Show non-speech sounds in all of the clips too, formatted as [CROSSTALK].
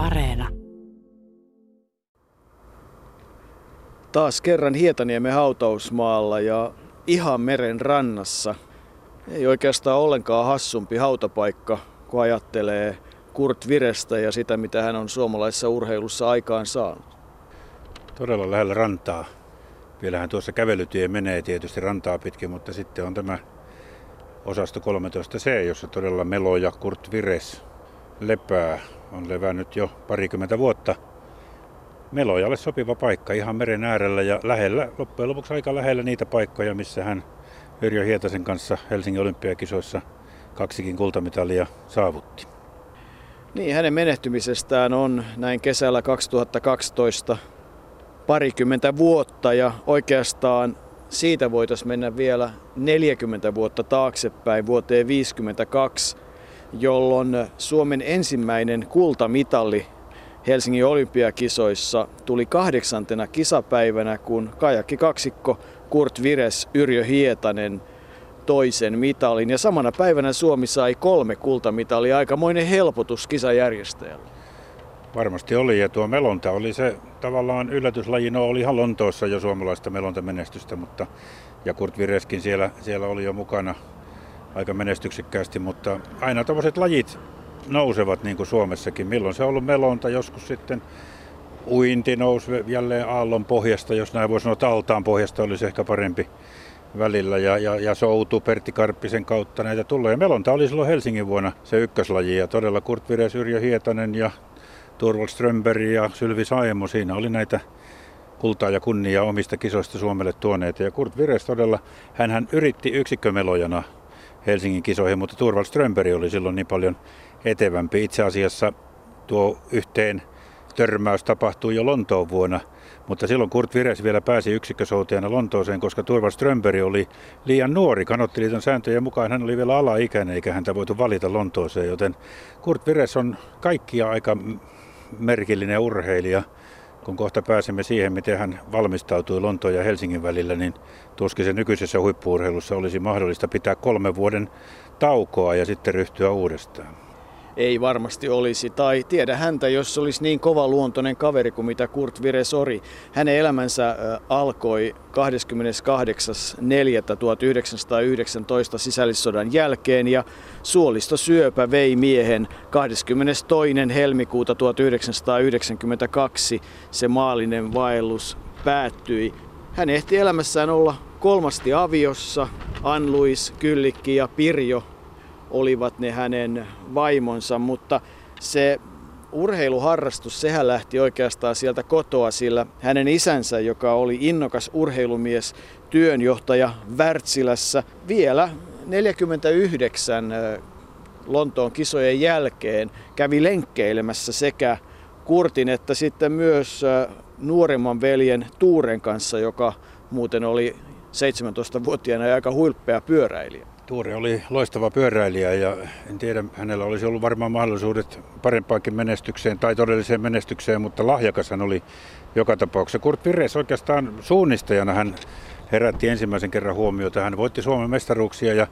Areena. Taas kerran Hietaniemen hautausmaalla ja ihan meren rannassa. Ei oikeastaan ollenkaan hassumpi hautapaikka, kun ajattelee Kurt Virestä ja sitä, mitä hän on suomalaisessa urheilussa aikaan saanut. Todella lähellä rantaa. Vielähän tuossa kävelytie menee tietysti rantaa pitkin, mutta sitten on tämä osasto 13C, jossa todella Melo ja Kurt Vires lepää. On levännyt jo parikymmentä vuotta. Melojalle sopiva paikka ihan meren äärellä ja lähellä, loppujen lopuksi aika lähellä niitä paikkoja, missä hän Yrjö Hietasen kanssa Helsingin olympiakisoissa kaksikin kultamitalia saavutti. Niin, hänen menehtymisestään on näin kesällä 2012 parikymmentä vuotta ja oikeastaan siitä voitaisiin mennä vielä 40 vuotta taaksepäin vuoteen 52, jolloin Suomen ensimmäinen kultamitali Helsingin olympiakisoissa tuli kahdeksantena kisapäivänä, kun kajakki kaksikko Kurt Vires, Yrjö Hietanen toisen mitalin. Ja samana päivänä Suomi sai kolme kultamitalia, aikamoinen helpotus kisajärjestäjälle. Varmasti oli ja tuo melonta oli se tavallaan yllätyslaji. No ihan Lontoossa jo suomalaista melontamenestystä, mutta ja Kurt Vireskin siellä, siellä oli jo mukana aika menestyksekkäästi, mutta aina tämmöiset lajit nousevat niin kuin Suomessakin. Milloin se on ollut melonta, joskus sitten uinti nousi jälleen aallon pohjasta, jos näin voi sanoa, altaan pohjasta olisi ehkä parempi välillä ja, ja, ja soutu Pertti Karppisen kautta näitä tulee. Melonta oli silloin Helsingin vuonna se ykköslaji ja todella Kurt Vires, Yrjö Hietanen ja Turval Strömberg ja Sylvi Saemo, siinä oli näitä kultaa ja kunnia omista kisoista Suomelle tuoneita. Ja Kurt Vires todella, hän yritti yksikkömelojana Helsingin kisoihin, mutta Turval Strömberg oli silloin niin paljon etevämpi. Itse asiassa tuo yhteen törmäys tapahtui jo Lontoon vuonna, mutta silloin Kurt Vires vielä pääsi yksikkösoutajana Lontooseen, koska Turval Strömberg oli liian nuori. Kanottiliiton sääntöjen mukaan hän oli vielä alaikäinen, eikä häntä voitu valita Lontooseen, joten Kurt Vires on kaikkia aika merkillinen urheilija. Kun kohta pääsemme siihen, miten hän valmistautui Lontoon ja Helsingin välillä, niin tuskin se nykyisessä huippuurheilussa olisi mahdollista pitää kolmen vuoden taukoa ja sitten ryhtyä uudestaan ei varmasti olisi. Tai tiedä häntä, jos olisi niin kova luontoinen kaveri kuin mitä Kurt Vires oli. Hänen elämänsä alkoi 28.4.1919 sisällissodan jälkeen ja suolistosyöpä vei miehen 22. helmikuuta 1992 se maallinen vaellus päättyi. Hän ehti elämässään olla kolmasti aviossa, Anluis, Kyllikki ja Pirjo olivat ne hänen vaimonsa, mutta se urheiluharrastus, sehän lähti oikeastaan sieltä kotoa, sillä hänen isänsä, joka oli innokas urheilumies, työnjohtaja Wärtsilässä, vielä 49 Lontoon kisojen jälkeen kävi lenkkeilemässä sekä Kurtin että sitten myös nuoremman veljen Tuuren kanssa, joka muuten oli 17-vuotiaana ja aika huilppea pyöräilijä. Tuuri oli loistava pyöräilijä ja en tiedä, hänellä olisi ollut varmaan mahdollisuudet parempaankin menestykseen tai todelliseen menestykseen, mutta lahjakas hän oli joka tapauksessa. Kurt Vires oikeastaan suunnistajana hän herätti ensimmäisen kerran huomiota. Hän voitti Suomen mestaruuksia ja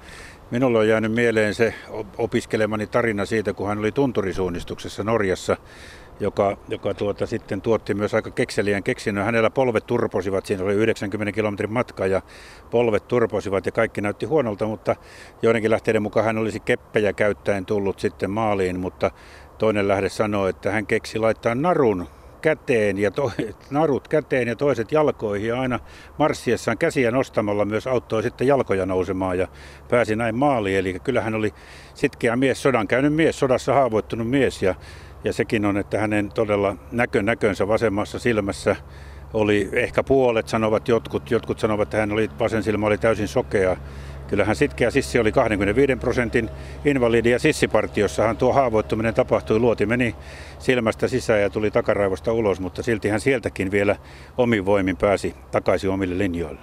minulle on jäänyt mieleen se opiskelemani tarina siitä, kun hän oli tunturisuunnistuksessa Norjassa joka, joka tuota, sitten tuotti myös aika kekseliään keksinnön. Hänellä polvet turposivat, siinä oli 90 kilometrin matka ja polvet turposivat ja kaikki näytti huonolta, mutta joidenkin lähteiden mukaan hän olisi keppejä käyttäen tullut sitten maaliin, mutta toinen lähde sanoi, että hän keksi laittaa narun käteen ja to, [LAUGHS] narut käteen ja toiset jalkoihin ja aina marssiessaan käsiä nostamalla myös auttoi sitten jalkoja nousemaan ja pääsi näin maaliin. Eli kyllähän oli sitkeä mies, sodan käynyt mies, sodassa haavoittunut mies ja ja sekin on, että hänen todella näkö näkönsä vasemmassa silmässä oli ehkä puolet, sanovat jotkut. Jotkut sanovat, että hän oli, vasen silmä oli täysin sokea. Kyllähän sitkeä sissi oli 25 prosentin invalidi ja sissipartiossahan tuo haavoittuminen tapahtui. Luoti meni silmästä sisään ja tuli takaraivosta ulos, mutta silti hän sieltäkin vielä omin voimin pääsi takaisin omille linjoille.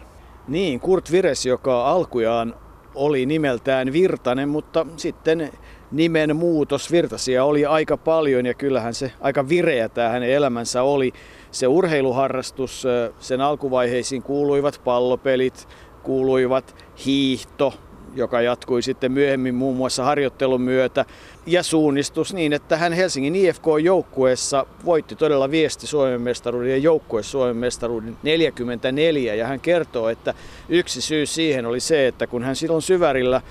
Niin, Kurt Vires, joka alkujaan oli nimeltään Virtanen, mutta sitten nimen muutos. Virtasia oli aika paljon ja kyllähän se aika vireä tämä hänen elämänsä oli. Se urheiluharrastus, sen alkuvaiheisiin kuuluivat pallopelit, kuuluivat hiihto joka jatkui sitten myöhemmin muun muassa harjoittelun myötä, ja suunnistus niin, että hän Helsingin IFK-joukkueessa voitti todella viesti Suomen mestaruuden ja joukkue Suomen mestaruuden 44, ja hän kertoo, että yksi syy siihen oli se, että kun hän silloin syvärillä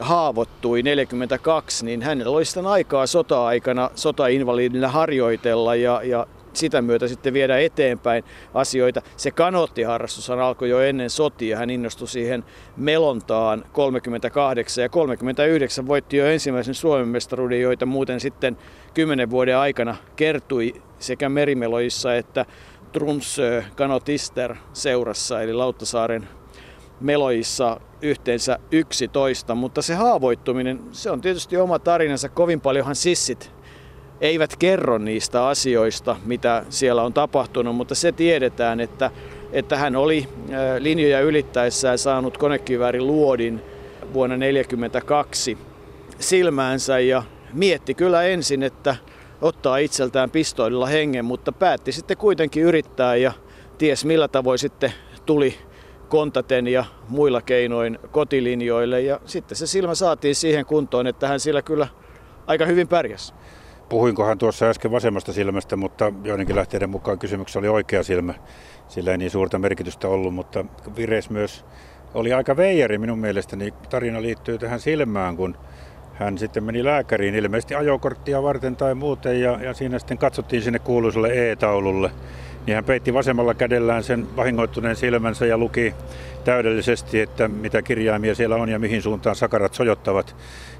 haavoittui 42, niin hänellä oli sitten aikaa sota-aikana sotainvalidina harjoitella ja, ja sitä myötä sitten viedä eteenpäin asioita. Se kanoottiharrastus alkoi jo ennen sotia. Hän innostui siihen melontaan 38 ja 39 voitti jo ensimmäisen Suomen mestaruuden, joita muuten sitten 10 vuoden aikana kertui sekä merimeloissa että Trumsö Kanotister seurassa eli Lauttasaaren meloissa yhteensä 11, mutta se haavoittuminen, se on tietysti oma tarinansa. Kovin paljonhan sissit eivät kerro niistä asioista, mitä siellä on tapahtunut, mutta se tiedetään, että, että hän oli linjoja ylittäessään saanut konekivääri luodin vuonna 1942 silmäänsä ja mietti kyllä ensin, että ottaa itseltään pistoililla hengen, mutta päätti sitten kuitenkin yrittää ja ties millä tavoin sitten tuli kontaten ja muilla keinoin kotilinjoille ja sitten se silmä saatiin siihen kuntoon, että hän sillä kyllä aika hyvin pärjäsi. Puhuinkohan tuossa äsken vasemmasta silmästä, mutta joidenkin lähteiden mukaan kysymyksessä oli oikea silmä. Sillä ei niin suurta merkitystä ollut, mutta Vires myös oli aika veijari minun mielestäni. Tarina liittyy tähän silmään, kun hän sitten meni lääkäriin ilmeisesti ajokorttia varten tai muuten ja, ja siinä sitten katsottiin sinne kuuluiselle E-taululle niin hän peitti vasemmalla kädellään sen vahingoittuneen silmänsä ja luki täydellisesti, että mitä kirjaimia siellä on ja mihin suuntaan sakarat sojottavat.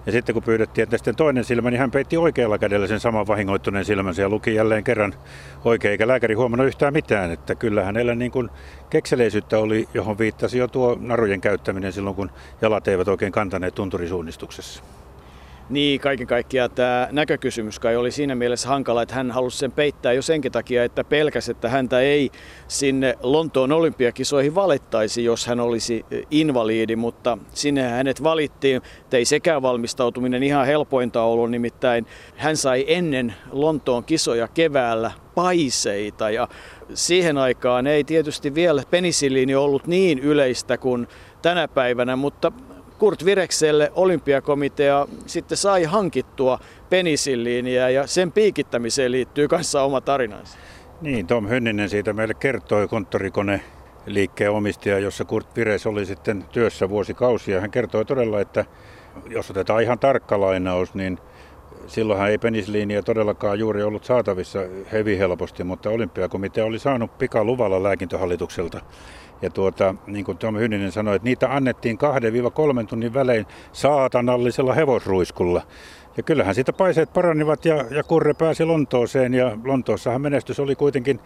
Ja sitten kun pyydettiin, että sitten toinen silmä, niin hän peitti oikealla kädellä sen saman vahingoittuneen silmänsä ja luki jälleen kerran oikein, eikä lääkäri huomannut yhtään mitään. Että kyllä hänellä niin kuin kekseleisyyttä oli, johon viittasi jo tuo narujen käyttäminen silloin, kun jalat eivät oikein kantaneet tunturisuunnistuksessa. Niin, kaiken kaikkiaan tämä näkökysymys kai oli siinä mielessä hankala, että hän halusi sen peittää jo senkin takia, että pelkäsi, että häntä ei sinne Lontoon olympiakisoihin valittaisi, jos hän olisi invaliidi, mutta sinne hänet valittiin. Ei sekään valmistautuminen ihan helpointa ollut, nimittäin hän sai ennen Lontoon kisoja keväällä paiseita ja siihen aikaan ei tietysti vielä penisilliini ollut niin yleistä kuin tänä päivänä, mutta Kurt Virekselle olympiakomitea sitten sai hankittua penisilliiniä ja sen piikittämiseen liittyy kanssa oma tarinansa. Niin, Tom Hönninen siitä meille kertoi konttorikone liikkeen omistaja, jossa Kurt Vires oli sitten työssä vuosikausia. Hän kertoi todella, että jos otetaan ihan tarkka lainaus, niin silloinhan ei penisliiniä todellakaan juuri ollut saatavissa hevi helposti, mutta olympiakomitea oli saanut pikaluvalla lääkintöhallitukselta ja tuota, niin kuin Tom Hyninen sanoi, että niitä annettiin 2-3 tunnin välein saatanallisella hevosruiskulla. Ja kyllähän siitä paiseet paranivat ja, ja Kurre pääsi Lontooseen ja Lontoossahan menestys oli kuitenkin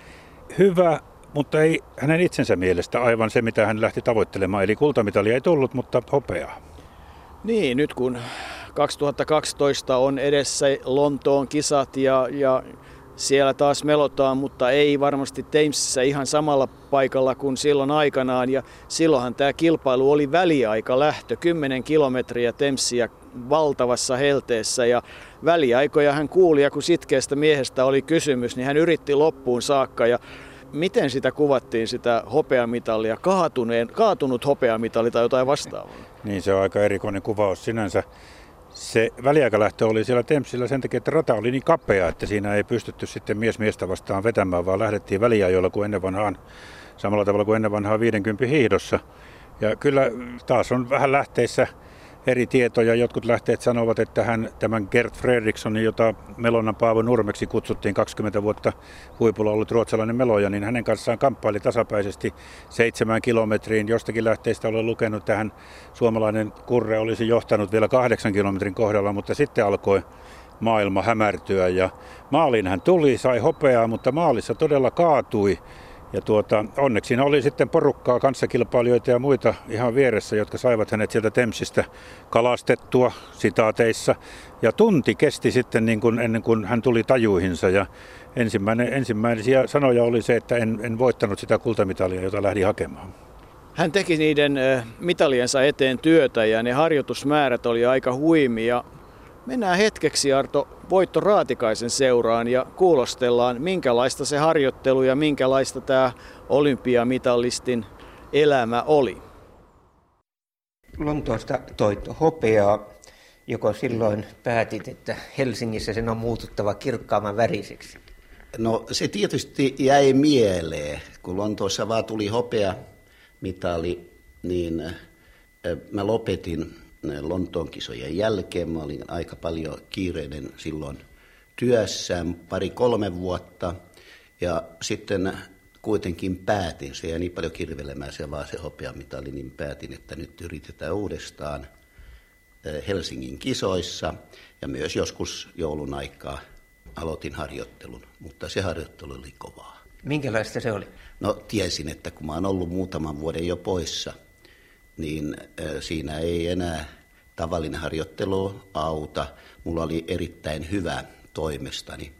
hyvä, mutta ei hänen itsensä mielestä aivan se, mitä hän lähti tavoittelemaan. Eli kultamitalia ei tullut, mutta hopeaa. Niin, nyt kun 2012 on edessä Lontoon kisat ja, ja siellä taas melotaan, mutta ei varmasti Thamesissa ihan samalla paikalla kuin silloin aikanaan. Ja silloinhan tämä kilpailu oli väliaika lähtö, 10 kilometriä Thamesiä valtavassa helteessä. Ja väliaikoja hän kuuli, ja kun sitkeästä miehestä oli kysymys, niin hän yritti loppuun saakka. Ja miten sitä kuvattiin, sitä hopeamitalia, kaatuneen, kaatunut hopeamitali tai jotain vastaavaa? Niin, se on aika erikoinen kuvaus sinänsä. Se väliaikalähtö oli siellä Tempsillä sen takia, että rata oli niin kapea, että siinä ei pystytty sitten mies miestä vastaan vetämään, vaan lähdettiin väliajoilla kuin ennen vanhaan, samalla tavalla kuin ennen vanhaa 50 hiihdossa. Ja kyllä taas on vähän lähteissä eri tietoja. Jotkut lähteet sanovat, että hän tämän Gert Fredrikssonin, jota Melonan Paavo Nurmeksi kutsuttiin 20 vuotta huipulla ollut ruotsalainen meloja, niin hänen kanssaan kamppaili tasapäisesti seitsemän kilometriin. Jostakin lähteistä olen lukenut, että hän suomalainen kurre olisi johtanut vielä kahdeksan kilometrin kohdalla, mutta sitten alkoi maailma hämärtyä ja maaliin hän tuli, sai hopeaa, mutta maalissa todella kaatui ja tuota, onneksi siinä oli sitten porukkaa, kanssakilpailijoita ja muita ihan vieressä, jotka saivat hänet sieltä Temsistä kalastettua sitaateissa. Ja tunti kesti sitten niin kuin ennen kuin hän tuli tajuihinsa. Ja ensimmäinen, ensimmäisiä sanoja oli se, että en, en voittanut sitä kultamitalia, jota lähdin hakemaan. Hän teki niiden mitaliensa eteen työtä ja ne harjoitusmäärät oli aika huimia. Mennään hetkeksi Arto Voitto Raatikaisen seuraan ja kuulostellaan, minkälaista se harjoittelu ja minkälaista tämä olympiamitalistin elämä oli. Lontoosta toit hopeaa, joko silloin päätit, että Helsingissä sen on muututtava kirkkaamman väriseksi? No se tietysti jäi mieleen, kun Lontoossa vaan tuli hopea mitali, niin mä lopetin Lontoon kisojen jälkeen. Mä olin aika paljon kiireinen silloin työssään, pari-kolme vuotta. Ja sitten kuitenkin päätin, se jäi niin paljon kirvelemään se vaan se hopeamitali, niin päätin, että nyt yritetään uudestaan Helsingin kisoissa ja myös joskus joulun aikaa aloitin harjoittelun, mutta se harjoittelu oli kovaa. Minkälaista se oli? No tiesin, että kun mä oon ollut muutaman vuoden jo poissa, niin siinä ei enää tavallinen harjoittelu auta. Mulla oli erittäin hyvä toimestani.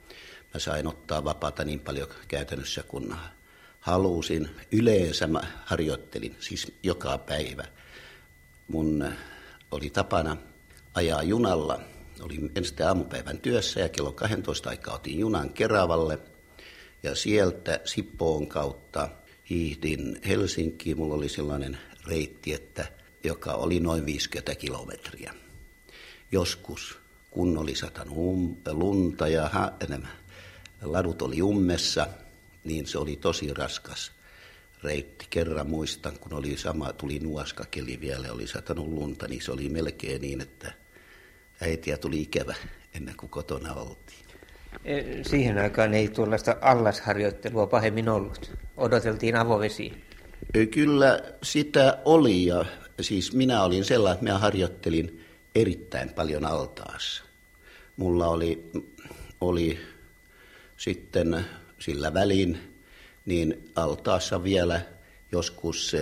Mä sain ottaa vapaata niin paljon käytännössä kuin halusin. Yleensä mä harjoittelin, siis joka päivä. Mun oli tapana ajaa junalla. Olin ensin aamupäivän työssä ja kello 12 aikaa otin junan Keravalle. Ja sieltä Sippoon kautta hiihdin Helsinkiin. Mulla oli sellainen reitti, että joka oli noin 50 kilometriä. Joskus, kun oli satanut um, lunta ja ha, enemmän, ladut oli ummessa, niin se oli tosi raskas reitti. Kerran muistan, kun oli sama, tuli nuoskakeli vielä, oli satanut lunta, niin se oli melkein niin, että äitiä tuli ikävä ennen kuin kotona oltiin. E, siihen aikaan ei tuollaista allasharjoittelua pahemmin ollut. Odoteltiin avovesiä. Kyllä sitä oli ja siis minä olin sellainen, että minä harjoittelin erittäin paljon altaassa. Mulla oli, oli sitten sillä välin niin altaassa vielä joskus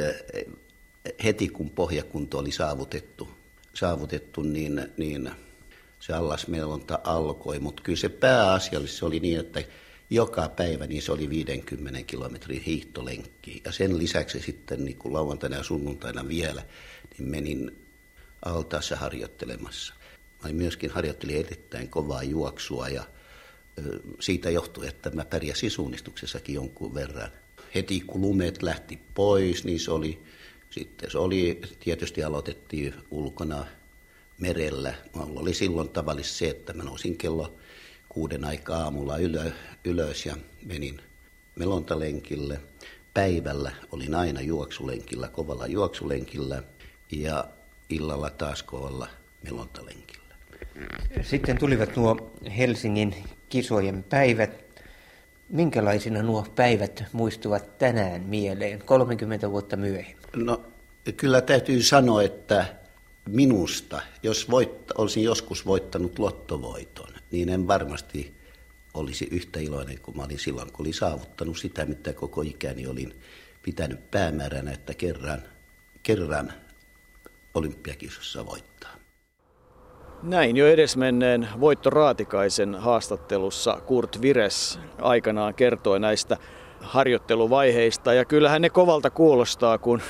heti kun pohjakunto oli saavutettu, saavutettu niin, niin se allasmelonta alkoi, mutta kyllä se pääasiallisesti oli niin, että joka päivä niin se oli 50 kilometrin hiihtolenkki. Ja sen lisäksi sitten niin kuin lauantaina ja sunnuntaina vielä, niin menin altaassa harjoittelemassa. Mä myöskin harjoittelin erittäin kovaa juoksua ja siitä johtui, että mä pärjäsin suunnistuksessakin jonkun verran. Heti kun lumet lähti pois, niin se oli, sitten se oli, tietysti aloitettiin ulkona merellä. Mulla oli silloin tavallisesti se, että mä nousin kello kuuden aikaa aamulla ylö, ylös ja menin melontalenkille. Päivällä olin aina juoksulenkillä, kovalla juoksulenkillä ja illalla taas kovalla melontalenkillä. Sitten tulivat nuo Helsingin kisojen päivät. Minkälaisina nuo päivät muistuvat tänään mieleen 30 vuotta myöhemmin? No kyllä täytyy sanoa, että minusta, jos voit, olisin joskus voittanut lottovoiton, niin en varmasti olisi yhtä iloinen kuin mä olin silloin, kun olin saavuttanut sitä, mitä koko ikäni olin pitänyt päämääränä, että kerran, kerran olympiakisossa voittaa. Näin jo edesmenneen Voitto Raatikaisen haastattelussa Kurt Vires aikanaan kertoi näistä harjoitteluvaiheista. Ja kyllähän ne kovalta kuulostaa, kun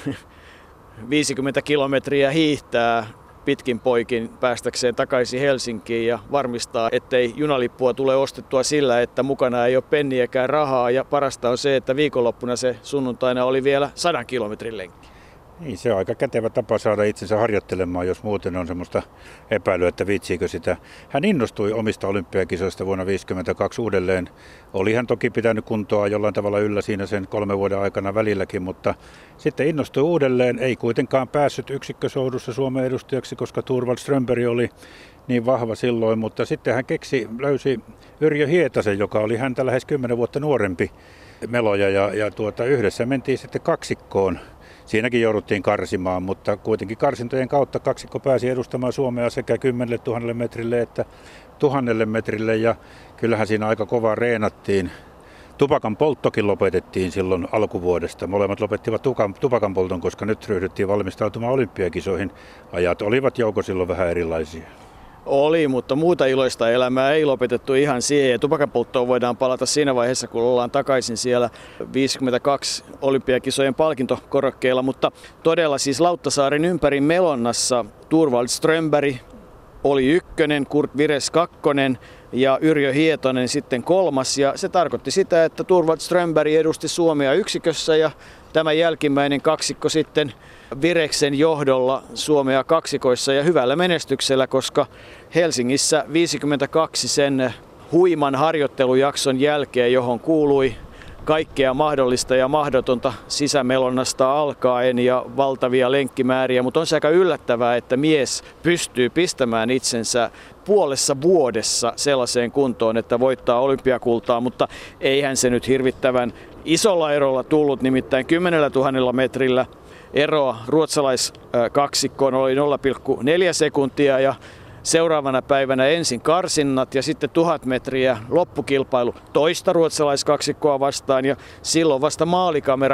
50 kilometriä hiihtää pitkin poikin päästäkseen takaisin Helsinkiin ja varmistaa, ettei junalippua tule ostettua sillä, että mukana ei ole penniäkään rahaa. Ja parasta on se, että viikonloppuna se sunnuntaina oli vielä 100 kilometrin lenkki. Niin, se on aika kätevä tapa saada itsensä harjoittelemaan, jos muuten on semmoista epäilyä, että viitsiikö sitä. Hän innostui omista olympiakisoista vuonna 1952 uudelleen. Oli hän toki pitänyt kuntoa jollain tavalla yllä siinä sen kolmen vuoden aikana välilläkin, mutta sitten innostui uudelleen. Ei kuitenkaan päässyt yksikkösoudussa Suomen edustajaksi, koska Turvald Strömberg oli niin vahva silloin, mutta sitten hän keksi, löysi Yrjö Hietasen, joka oli häntä lähes 10 vuotta nuorempi meloja ja, ja tuota, yhdessä mentiin sitten kaksikkoon Siinäkin jouduttiin karsimaan, mutta kuitenkin karsintojen kautta kaksikko pääsi edustamaan Suomea sekä 10 000 metrille että tuhannelle metrille ja kyllähän siinä aika kovaa reenattiin. Tupakan polttokin lopetettiin silloin alkuvuodesta. Molemmat lopettivat tupakan polton, koska nyt ryhdyttiin valmistautumaan olympiakisoihin. Ajat olivat jouko silloin vähän erilaisia. Oli, mutta muuta iloista elämää ei lopetettu ihan siihen. Ja voidaan palata siinä vaiheessa, kun ollaan takaisin siellä 52 olympiakisojen palkintokorokkeilla. Mutta todella siis Lauttasaaren ympäri Melonnassa Turvald Strömberg oli ykkönen, Kurt Vires kakkonen, ja Yrjö Hietonen sitten kolmas. Ja se tarkoitti sitä, että Turvat Strömberg edusti Suomea yksikössä ja tämä jälkimmäinen kaksikko sitten Vireksen johdolla Suomea kaksikoissa ja hyvällä menestyksellä, koska Helsingissä 52 sen huiman harjoittelujakson jälkeen, johon kuului kaikkea mahdollista ja mahdotonta sisämelonnasta alkaen ja valtavia lenkkimääriä, mutta on se aika yllättävää, että mies pystyy pistämään itsensä puolessa vuodessa sellaiseen kuntoon, että voittaa olympiakultaa, mutta eihän se nyt hirvittävän isolla erolla tullut, nimittäin 10 000 metrillä eroa ruotsalaiskaksikkoon oli 0,4 sekuntia ja Seuraavana päivänä ensin karsinnat ja sitten tuhat metriä loppukilpailu toista ruotsalaiskaksikkoa vastaan. Ja silloin vasta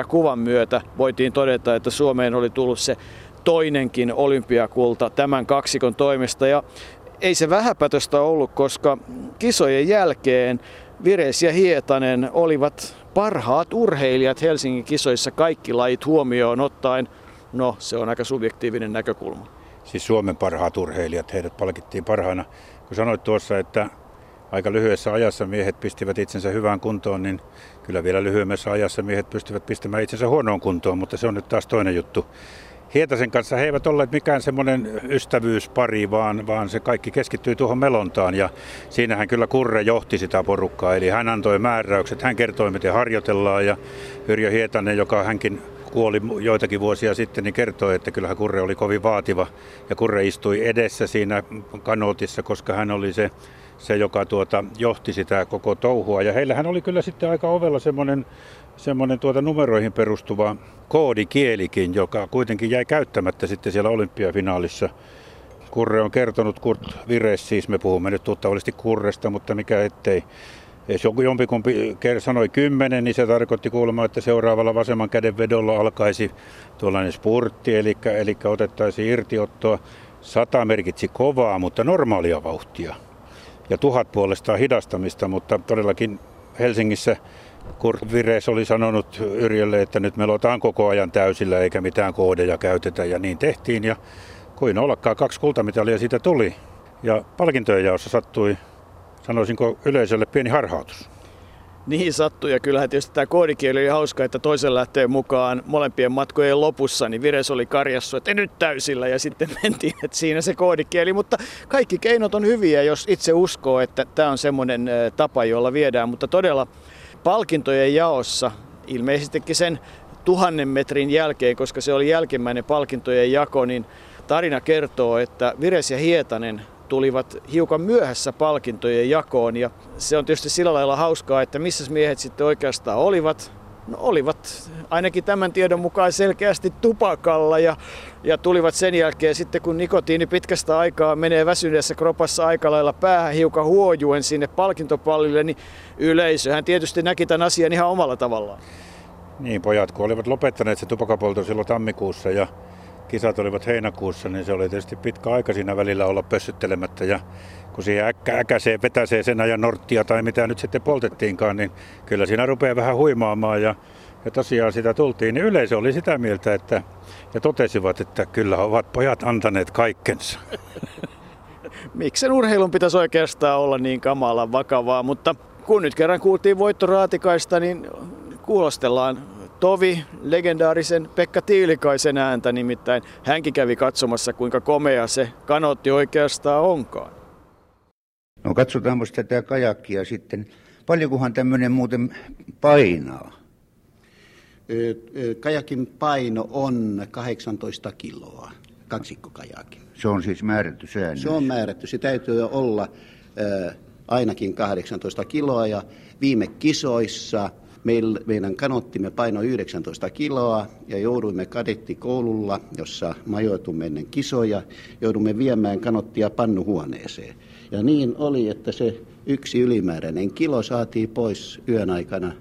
kuvan myötä voitiin todeta, että Suomeen oli tullut se toinenkin olympiakulta tämän kaksikon toimesta. Ja ei se vähäpätöstä ollut, koska kisojen jälkeen Vires ja Hietanen olivat parhaat urheilijat Helsingin kisoissa kaikki lajit huomioon ottaen. No, se on aika subjektiivinen näkökulma siis Suomen parhaat urheilijat, heidät palkittiin parhaina. Kun sanoit tuossa, että aika lyhyessä ajassa miehet pistivät itsensä hyvään kuntoon, niin kyllä vielä lyhyemmässä ajassa miehet pystyvät pistämään itsensä huonoon kuntoon, mutta se on nyt taas toinen juttu. Hietasen kanssa he eivät olleet mikään semmoinen ystävyyspari, vaan, vaan se kaikki keskittyi tuohon melontaan ja siinähän kyllä Kurre johti sitä porukkaa. Eli hän antoi määräykset, hän kertoi miten harjoitellaan ja Yrjö Hietanen, joka hänkin kuoli joitakin vuosia sitten, niin kertoi, että kyllähän Kurre oli kovin vaativa. Ja Kurre istui edessä siinä kanootissa, koska hän oli se, se joka tuota, johti sitä koko touhua. Ja heillähän oli kyllä sitten aika ovella semmoinen semmoinen tuota numeroihin perustuva koodikielikin, joka kuitenkin jäi käyttämättä sitten siellä olympiafinaalissa. Kurre on kertonut, Kurt Vires siis, me puhumme nyt tuttavallisesti Kurresta, mutta mikä ettei, jos joku jompikumpi sanoi kymmenen, niin se tarkoitti kuulemma, että seuraavalla vasemman käden vedolla alkaisi tuollainen spurtti, eli, eli otettaisiin irtiottoa. Sata merkitsi kovaa, mutta normaalia vauhtia. Ja tuhat puolestaan hidastamista, mutta todellakin Helsingissä Kurt Vires oli sanonut Yrjölle, että nyt me lotaan koko ajan täysillä eikä mitään koodeja käytetä ja niin tehtiin. Ja kuin ollakaan kaksi kultamitalia siitä tuli. Ja palkintojen jaossa sattui sanoisinko yleisölle pieni harhautus. Niin sattui ja kyllähän tietysti tämä koodikieli oli hauska, että toisen lähteen mukaan molempien matkojen lopussa, niin Vires oli karjassu, että nyt täysillä ja sitten [LAUGHS] mentiin, että siinä se koodikieli. Mutta kaikki keinot on hyviä, jos itse uskoo, että tämä on semmoinen tapa, jolla viedään. Mutta todella palkintojen jaossa ilmeisestikin sen tuhannen metrin jälkeen, koska se oli jälkimmäinen palkintojen jako, niin tarina kertoo, että Vires ja Hietanen tulivat hiukan myöhässä palkintojen jakoon. Ja se on tietysti sillä lailla hauskaa, että missä miehet sitten oikeastaan olivat. No olivat ainakin tämän tiedon mukaan selkeästi tupakalla ja, ja tulivat sen jälkeen sitten kun nikotiini pitkästä aikaa menee väsyneessä kropassa aika lailla päähän hiukan huojuen sinne palkintopallille, niin yleisöhän tietysti näki tämän asian ihan omalla tavallaan. Niin pojat, kun olivat lopettaneet se tupakapolto silloin tammikuussa ja kisat olivat heinäkuussa, niin se oli tietysti pitkä aika siinä välillä olla pössyttelemättä. Ja kun siihen äkkä, äkäseen vetäsee sen ajan norttia tai mitä nyt sitten poltettiinkaan, niin kyllä siinä rupeaa vähän huimaamaan. Ja, ja tosiaan sitä tultiin, niin yleisö oli sitä mieltä, että ja totesivat, että kyllä ovat pojat antaneet kaikkensa. [LAUGHS] Miksi sen urheilun pitäisi oikeastaan olla niin kamalan vakavaa, mutta kun nyt kerran kuultiin voittoraatikaista, niin kuulostellaan Tovi, legendaarisen Pekka Tiilikaisen ääntä nimittäin. Hänkin kävi katsomassa, kuinka komea se kanotti oikeastaan onkaan. No katsotaan tätä kajakkia sitten. Paljonkohan tämmöinen muuten painaa? Kajakin paino on 18 kiloa, kaksikkokajakin. Se on siis määrätty säännös? Se on määrätty. Se täytyy olla ainakin 18 kiloa ja viime kisoissa – Meil, meidän kanottimme paino 19 kiloa ja jouduimme kadettikoululla, jossa majoitumme ennen kisoja, joudumme viemään kanottia pannuhuoneeseen. Ja niin oli, että se yksi ylimääräinen kilo saatiin pois yön aikana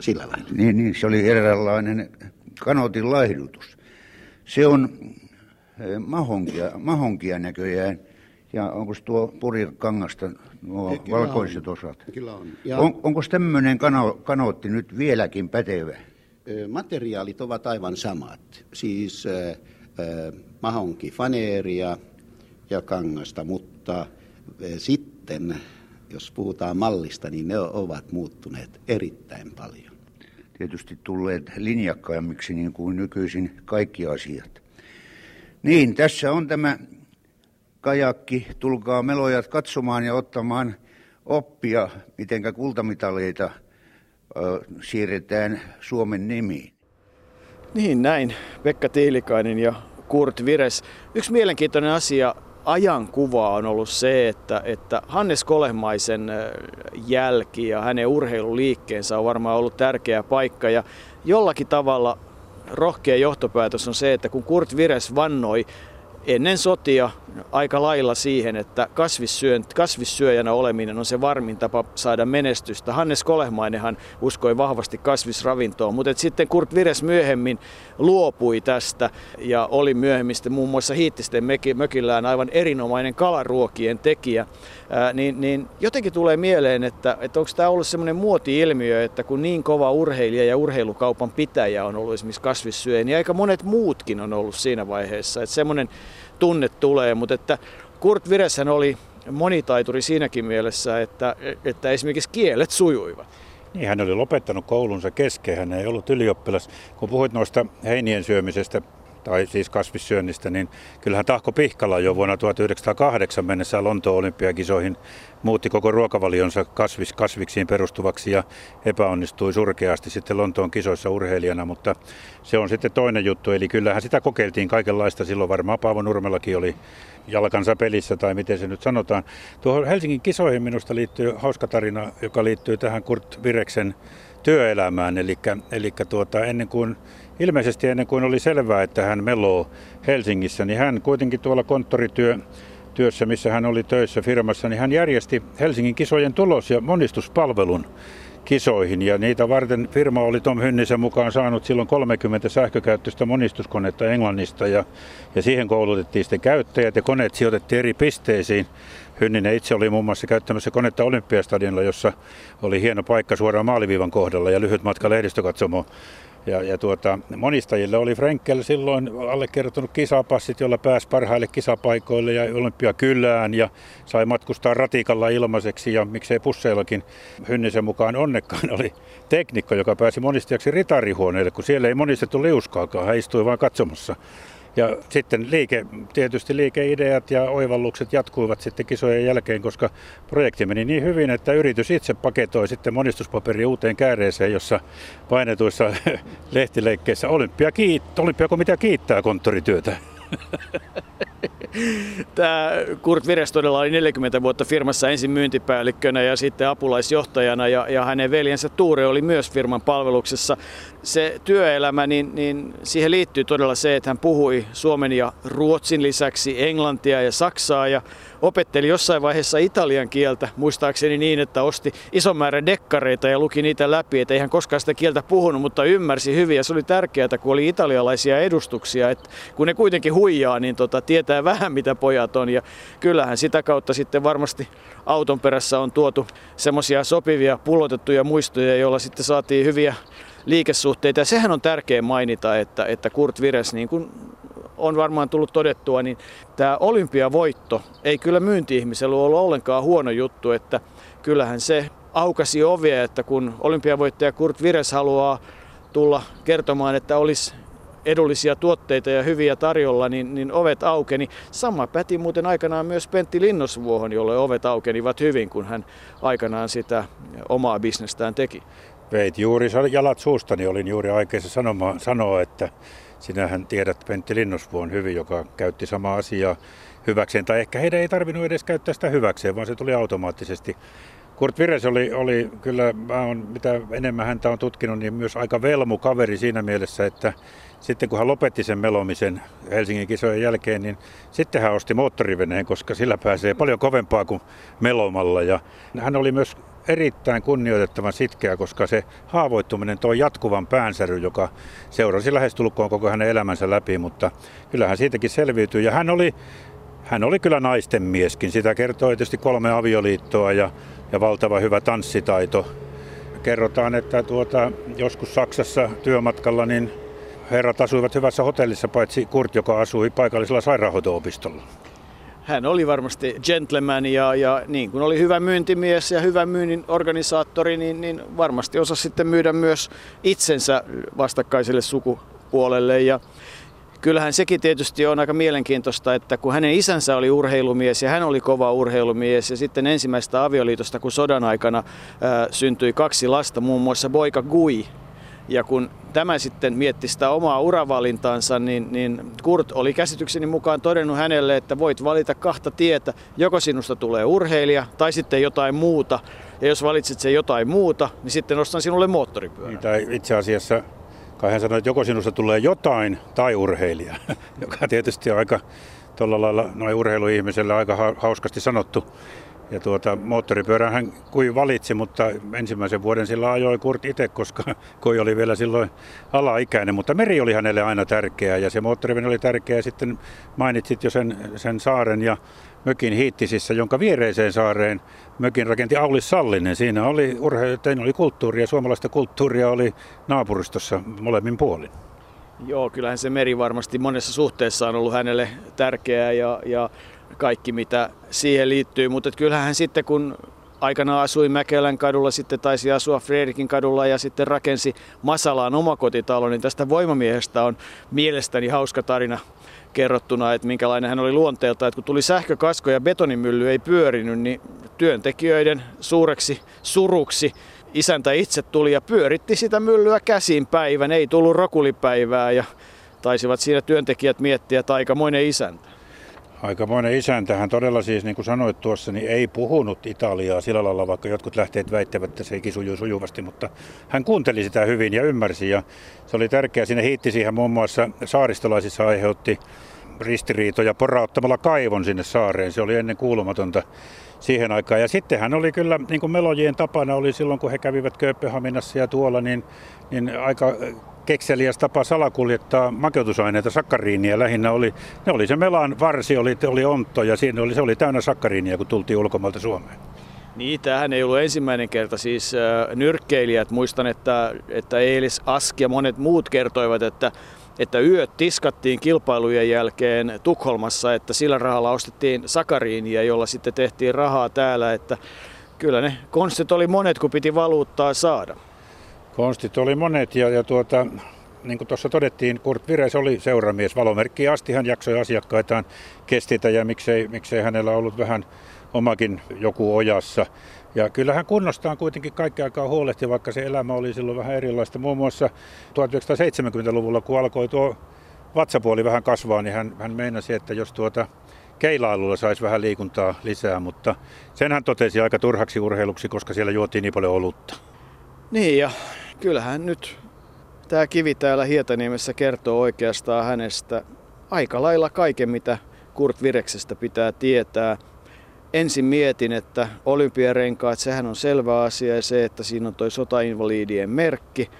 sillä lailla. Niin, niin se oli eräänlainen kanotin laihdutus. Se on eh, mahonkia, mahonkia näköjään – ja onko tuo purikangasta nuo kyllä valkoiset on. osat? Kyllä on. Ja on onko tämmöinen kano, kanootti nyt vieläkin pätevä? Materiaalit ovat aivan samat. Siis äh, mahonki faneeria ja kangasta, mutta äh, sitten jos puhutaan mallista, niin ne ovat muuttuneet erittäin paljon. Tietysti tulleet linjakkaimmiksi niin kuin nykyisin kaikki asiat. Niin, tässä on tämä kajakki. Tulkaa melojat katsomaan ja ottamaan oppia, miten kultamitaleita siirretään Suomen nimiin. Niin näin, Pekka Tiilikainen ja Kurt Vires. Yksi mielenkiintoinen asia ajankuva on ollut se, että, että Hannes Kolehmaisen jälki ja hänen urheiluliikkeensä on varmaan ollut tärkeä paikka. Ja jollakin tavalla rohkea johtopäätös on se, että kun Kurt Vires vannoi ennen sotia aika lailla siihen, että kasvissyöjänä oleminen on se varmin tapa saada menestystä. Hannes Kolehmainenhan uskoi vahvasti kasvisravintoon, mutta sitten Kurt Vires myöhemmin luopui tästä ja oli myöhemmin sitten muun muassa Hiittisten mökillään aivan erinomainen kalaruokien tekijä. Ää, niin, niin jotenkin tulee mieleen, että, että onko tämä ollut semmoinen muoti-ilmiö, että kun niin kova urheilija ja urheilukaupan pitäjä on ollut esimerkiksi kasvissyöjä, niin aika monet muutkin on ollut siinä vaiheessa. Että semmoinen tunne tulee, mutta että Kurt Vireshän oli monitaituri siinäkin mielessä, että, että esimerkiksi kielet sujuivat. Niin, hän oli lopettanut koulunsa kesken, hän ei ollut ylioppilas. Kun puhuit noista heinien syömisestä, tai siis kasvissyönnistä, niin kyllähän Tahko Pihkala jo vuonna 1908 mennessä Lontoon olympiakisoihin muutti koko ruokavalionsa kasvis, kasviksiin perustuvaksi ja epäonnistui surkeasti sitten Lontoon kisoissa urheilijana, mutta se on sitten toinen juttu. Eli kyllähän sitä kokeiltiin kaikenlaista. Silloin varmaan Paavo Nurmellakin oli jalkansa pelissä tai miten se nyt sanotaan. Tuohon Helsingin kisoihin minusta liittyy hauska tarina, joka liittyy tähän Kurt Vireksen työelämään. Eli, eli tuota, ennen kuin ilmeisesti ennen kuin oli selvää, että hän meloo Helsingissä, niin hän kuitenkin tuolla konttorityö työssä, missä hän oli töissä firmassa, niin hän järjesti Helsingin kisojen tulos- ja monistuspalvelun kisoihin. Ja niitä varten firma oli Tom Hynnisen mukaan saanut silloin 30 sähkökäyttöistä monistuskonetta Englannista. Ja, ja siihen koulutettiin sitten käyttäjät ja koneet sijoitettiin eri pisteisiin. Hynninen itse oli muun muassa käyttämässä konetta Olympiastadionilla, jossa oli hieno paikka suoraan maaliviivan kohdalla ja lyhyt matka lehdistökatsomoon. Ja, ja tuota, monistajille oli Frenkel silloin allekirjoittanut kisapassit, jolla pääsi parhaille kisapaikoille ja olympiakylään ja sai matkustaa ratikalla ilmaiseksi ja miksei pusseillakin Hynnisen mukaan onnekkaan oli teknikko, joka pääsi monistajaksi ritarihuoneelle, kun siellä ei monistettu liuskaakaan, hän istui vain katsomassa. Ja sitten liike, tietysti liikeideat ja oivallukset jatkuivat sitten kisojen jälkeen, koska projekti meni niin hyvin, että yritys itse paketoi sitten monistuspaperi uuteen kääreeseen, jossa painetuissa [LAUGHS] lehtileikkeissä olympia kiit, olympiakomitea kiittää konttorityötä. [LAUGHS] Tämä Kurt Vires todella oli 40 vuotta firmassa ensin myyntipäällikkönä ja sitten apulaisjohtajana ja, ja hänen veljensä Tuure oli myös firman palveluksessa. Se työelämä, niin, niin siihen liittyy todella se, että hän puhui suomen ja ruotsin lisäksi englantia ja saksaa ja opetteli jossain vaiheessa italian kieltä, muistaakseni niin, että osti ison määrän dekkareita ja luki niitä läpi, että ei hän koskaan sitä kieltä puhunut, mutta ymmärsi hyvin ja se oli tärkeää, kun oli italialaisia edustuksia, että kun ne kuitenkin huijaa, niin tota, tietää vähän mitä pojat on ja kyllähän sitä kautta sitten varmasti auton perässä on tuotu semmoisia sopivia pullotettuja muistoja, joilla sitten saatiin hyviä liikesuhteita. Ja sehän on tärkeä mainita, että, että Kurt Vires, niin kuin on varmaan tullut todettua, niin tämä olympiavoitto ei kyllä myynti-ihmisellä ollut ollenkaan huono juttu, että kyllähän se aukasi ovia, että kun olympiavoittaja Kurt Vires haluaa tulla kertomaan, että olisi edullisia tuotteita ja hyviä tarjolla, niin, niin ovet aukeni. Sama päti muuten aikanaan myös Pentti Linnosvuohon, jolle ovet aukenivat hyvin, kun hän aikanaan sitä omaa bisnestään teki. Veit juuri jalat suustani, olin juuri aikeissa sanoma, sanoa, että sinähän tiedät Pentti Linnosvuon hyvin, joka käytti samaa asiaa hyväkseen. Tai ehkä heidän ei tarvinnut edes käyttää sitä hyväkseen, vaan se tuli automaattisesti. Kurt Vires oli, oli kyllä, mä on, mitä enemmän häntä on tutkinut, niin myös aika velmu kaveri siinä mielessä, että sitten kun hän lopetti sen melomisen Helsingin kisojen jälkeen, niin sitten hän osti moottoriveneen, koska sillä pääsee paljon kovempaa kuin melomalla. Ja hän oli myös erittäin kunnioitettavan sitkeä, koska se haavoittuminen toi jatkuvan päänsäry, joka seurasi lähestulkoon koko hänen elämänsä läpi, mutta kyllähän siitäkin selviytyi. Ja hän oli, hän oli kyllä naisten mieskin. Sitä kertoo tietysti kolme avioliittoa ja, ja valtava hyvä tanssitaito. Kerrotaan, että tuota, joskus Saksassa työmatkalla niin herrat asuivat hyvässä hotellissa, paitsi Kurt, joka asui paikallisella sairaanhoito-opistolla. hän oli varmasti gentleman ja, ja niin kuin oli hyvä myyntimies ja hyvä myynnin organisaattori, niin, niin varmasti osa sitten myydä myös itsensä vastakkaiselle sukupuolelle. Ja kyllähän sekin tietysti on aika mielenkiintoista, että kun hänen isänsä oli urheilumies ja hän oli kova urheilumies ja sitten ensimmäistä avioliitosta, kun sodan aikana ää, syntyi kaksi lasta, muun muassa Boika Gui, ja kun tämä sitten mietti sitä omaa uravalintaansa, niin, niin Kurt oli käsitykseni mukaan todennut hänelle, että voit valita kahta tietä. Joko sinusta tulee urheilija tai sitten jotain muuta. Ja jos valitset sen jotain muuta, niin sitten ostan sinulle moottoripyörän. Niin, itse asiassa kai hän sanoi, että joko sinusta tulee jotain tai urheilija, [LAUGHS] joka tietysti on aika tuolla lailla noin urheiluihmiselle aika hauskasti sanottu. Ja tuota, moottoripyörän hän kui valitsi, mutta ensimmäisen vuoden sillä ajoi Kurt itse, koska [LAUGHS] Koi oli vielä silloin alaikäinen. Mutta meri oli hänelle aina tärkeä ja se moottoripyörä oli tärkeä. Sitten mainitsit jo sen, sen saaren ja mökin Hiittisissä, jonka viereiseen saareen mökin rakenti Aulis Sallinen. Siinä oli, urhe- oli kulttuuria, suomalaista kulttuuria oli naapuristossa molemmin puolin. Joo, kyllähän se meri varmasti monessa suhteessa on ollut hänelle tärkeää ja, ja kaikki mitä siihen liittyy. Mutta kyllähän sitten kun aikana asui Mäkelän kadulla, sitten taisi asua Fredrikin kadulla ja sitten rakensi Masalaan omakotitalon, niin tästä voimamiehestä on mielestäni hauska tarina kerrottuna, että minkälainen hän oli luonteelta. Että kun tuli sähkökasko ja betonimylly ei pyörinyt, niin työntekijöiden suureksi suruksi isäntä itse tuli ja pyöritti sitä myllyä käsin päivän. Ei tullut rokulipäivää ja taisivat siinä työntekijät miettiä, että aikamoinen isäntä. Aikamoinen isäntä. Hän todella siis, niin kuin sanoit tuossa, niin ei puhunut Italiaa sillä lailla, vaikka jotkut lähteet väittävät, että se sujuu sujuvasti, mutta hän kuunteli sitä hyvin ja ymmärsi. Ja se oli tärkeää. Sinne hiitti siihen muun muassa saaristolaisissa aiheutti ristiriitoja porauttamalla kaivon sinne saareen. Se oli ennen kuulumatonta siihen aikaan. Ja sitten hän oli kyllä, niin kuin melojien tapana oli silloin, kun he kävivät Kööpenhaminassa ja tuolla, niin, niin aika kekseliäs tapa salakuljettaa makeutusaineita, sakkariinia lähinnä oli, ne oli se melan varsi, oli, oli ontto ja siinä oli, se oli täynnä sakkariinia, kun tultiin ulkomailta Suomeen. Niin, tämähän ei ollut ensimmäinen kerta. Siis äh, nyrkkeilijät, muistan, että, että Eelis Ask ja monet muut kertoivat, että, että yöt tiskattiin kilpailujen jälkeen Tukholmassa, että sillä rahalla ostettiin sakariinia, jolla sitten tehtiin rahaa täällä. Että kyllä ne konstit oli monet, kun piti valuuttaa saada. Konstit oli monet ja, ja tuota, niin kuin tuossa todettiin, Kurt Vires oli seuramies. Valomerkki asti hän jaksoi asiakkaitaan kestitä ja miksei, miksei hänellä ollut vähän omakin joku ojassa. Ja kyllähän kunnostaan kuitenkin kaikki aikaa huolehti, vaikka se elämä oli silloin vähän erilaista. Muun muassa 1970-luvulla, kun alkoi tuo vatsapuoli vähän kasvaa, niin hän, hän meinasi, että jos tuota keilailulla saisi vähän liikuntaa lisää, mutta sen hän totesi aika turhaksi urheiluksi, koska siellä juotiin niin paljon olutta. Niin ja kyllähän nyt tämä kivi täällä Hietaniemessä kertoo oikeastaan hänestä aika lailla kaiken, mitä Kurt Vireksestä pitää tietää. Ensin mietin, että olympiarenkaat, sehän on selvä asia ja se, että siinä on toi sotainvalidien merkki.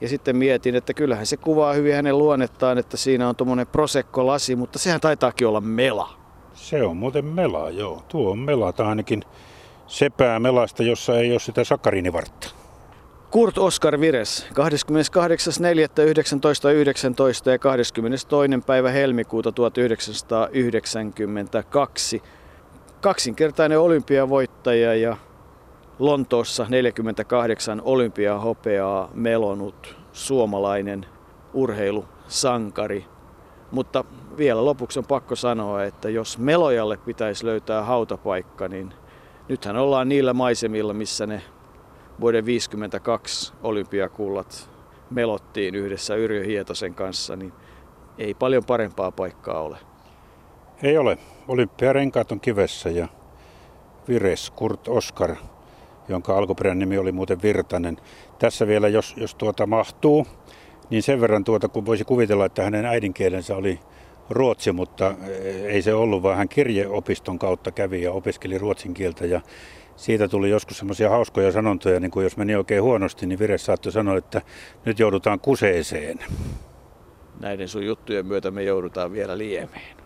Ja sitten mietin, että kyllähän se kuvaa hyvin hänen luonnettaan, että siinä on tuommoinen prosekkolasi, mutta sehän taitaakin olla mela. Se on muuten mela, joo. Tuo on mela, tai ainakin sepää melasta, jossa ei ole sitä sakariinivartta. Kurt Oskar Vires 28.4.1919 ja 22. päivä helmikuuta 1992. Kaksinkertainen olympiavoittaja ja Lontoossa 48 olympiahopeaa melonut suomalainen urheilusankari. Mutta vielä lopuksi on pakko sanoa, että jos melojalle pitäisi löytää hautapaikka, niin nythän ollaan niillä maisemilla, missä ne vuoden 52 olympiakullat melottiin yhdessä Yrjö Hietosen kanssa, niin ei paljon parempaa paikkaa ole. Ei ole. Olympiarenkaat on kivessä ja Vires Kurt Oskar, jonka alkuperäinen nimi oli muuten Virtanen. Tässä vielä, jos, jos tuota mahtuu, niin sen verran tuota, kun voisi kuvitella, että hänen äidinkielensä oli ruotsi, mutta ei se ollut, vaan hän kirjeopiston kautta kävi ja opiskeli ruotsin kieltä. Ja siitä tuli joskus semmoisia hauskoja sanontoja, niin kuin jos meni oikein huonosti, niin Vire saattoi sanoa, että nyt joudutaan kuseeseen. Näiden sun juttujen myötä me joudutaan vielä liemeen.